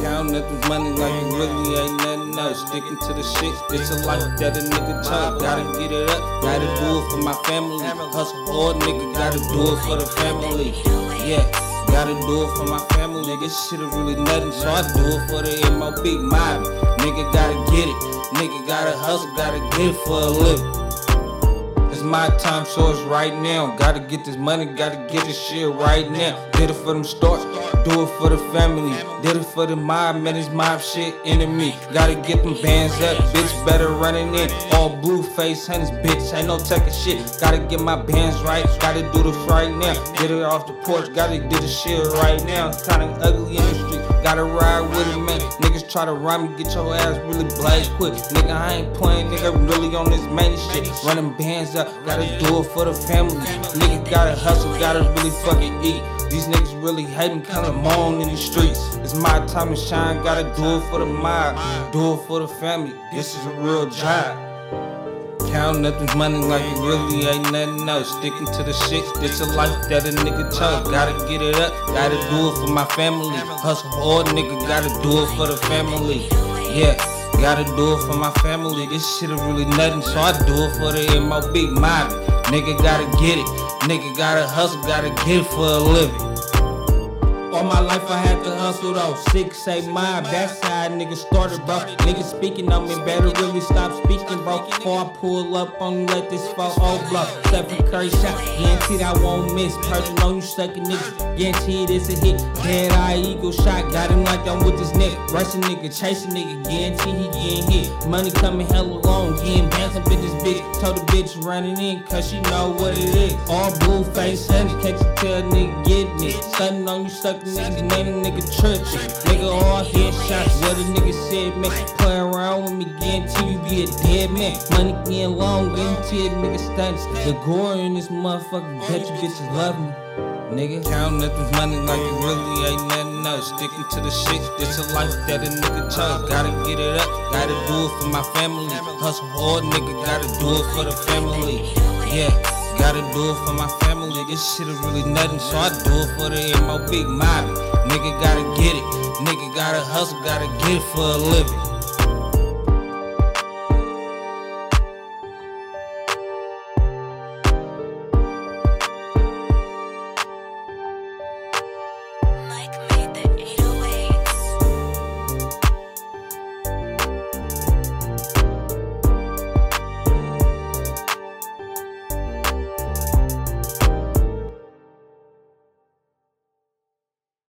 Counting up money like it really ain't nothing else. Sticking to the shit, it's a life that a nigga chose. Gotta get it up, gotta do it for my family. Hustle hard, nigga, gotta do it for the family. Yeah. Gotta do it for my family. This shit is really nothing, so I do it for the MOB mob. Nigga gotta get it. Nigga gotta hustle, gotta get it for a living. My time, so it's right now. Gotta get this money, gotta get this shit right now. Did it for them stores, do it for the family. Did it for the mob, man, it's mob shit enemy. Gotta get them bands up, bitch, better running in. All blue face hunters, bitch, ain't no taking shit. Gotta get my bands right, gotta do this right now. Get it off the porch, gotta do the shit right now. Kinda ugly in the street, gotta ride with it, man. Niggas try to rhyme me, get your ass really blaze quick. Nigga, I ain't playing, nigga, really on this main shit. Running bands up, gotta do it for the family. Nigga gotta hustle, gotta really fucking eat. These niggas really hating, kinda moan in the streets. It's my time to shine, gotta do it for the mob, do it for the family. This is a real job. This money like it really ain't nothing else. Sticking to the shit, it's a life that a nigga chose. Gotta get it up, gotta do it for my family. Hustle hard, nigga, gotta do it for the family. Yeah. Gotta do it for my family. This shit is really nothing, so I do it for the MOB mob. Nigga gotta get it. Nigga gotta hustle, gotta get it for a living. All my life I had to hustle though. Six say mob, that's how a nigga started, bro. Niggas speaking on me, better really stop speaking, bro. Before I pull up on you, let this fall oh blow. Stephen Curry shot, guaranteed I won't miss. Person on you sucking niggas, guaranteed it's a hit. Dead eye eagle shot, got him like I'm with this nigga. Rushing nigga, chasing nigga, guaranteed he getting hit. Money coming hella long, getting bands up in this bitch. Told the bitch running in, cause she know what it is. All blue face, honey, can't you tell nigga it. Stunning on you, sucking niggas, name nigga church. Nigga all headshots, what a nigga said, man. Play around with me, guarantee you be a dead man. Money getting long, guarantee a nigga stunts. The gore in this motherfucker, bet you bitches love me. Nigga, counting up this money like it really ain't nothing else. Sticking to the shit, it's a life that a nigga chose. Gotta get it up, gotta do it for my family. Hustle hard, nigga, gotta do it for the family. Yeah. Gotta do it for my family. This shit is really nothing, so I do it for the MOB mob. Nigga gotta get it. Nigga gotta hustle, gotta get it for a living.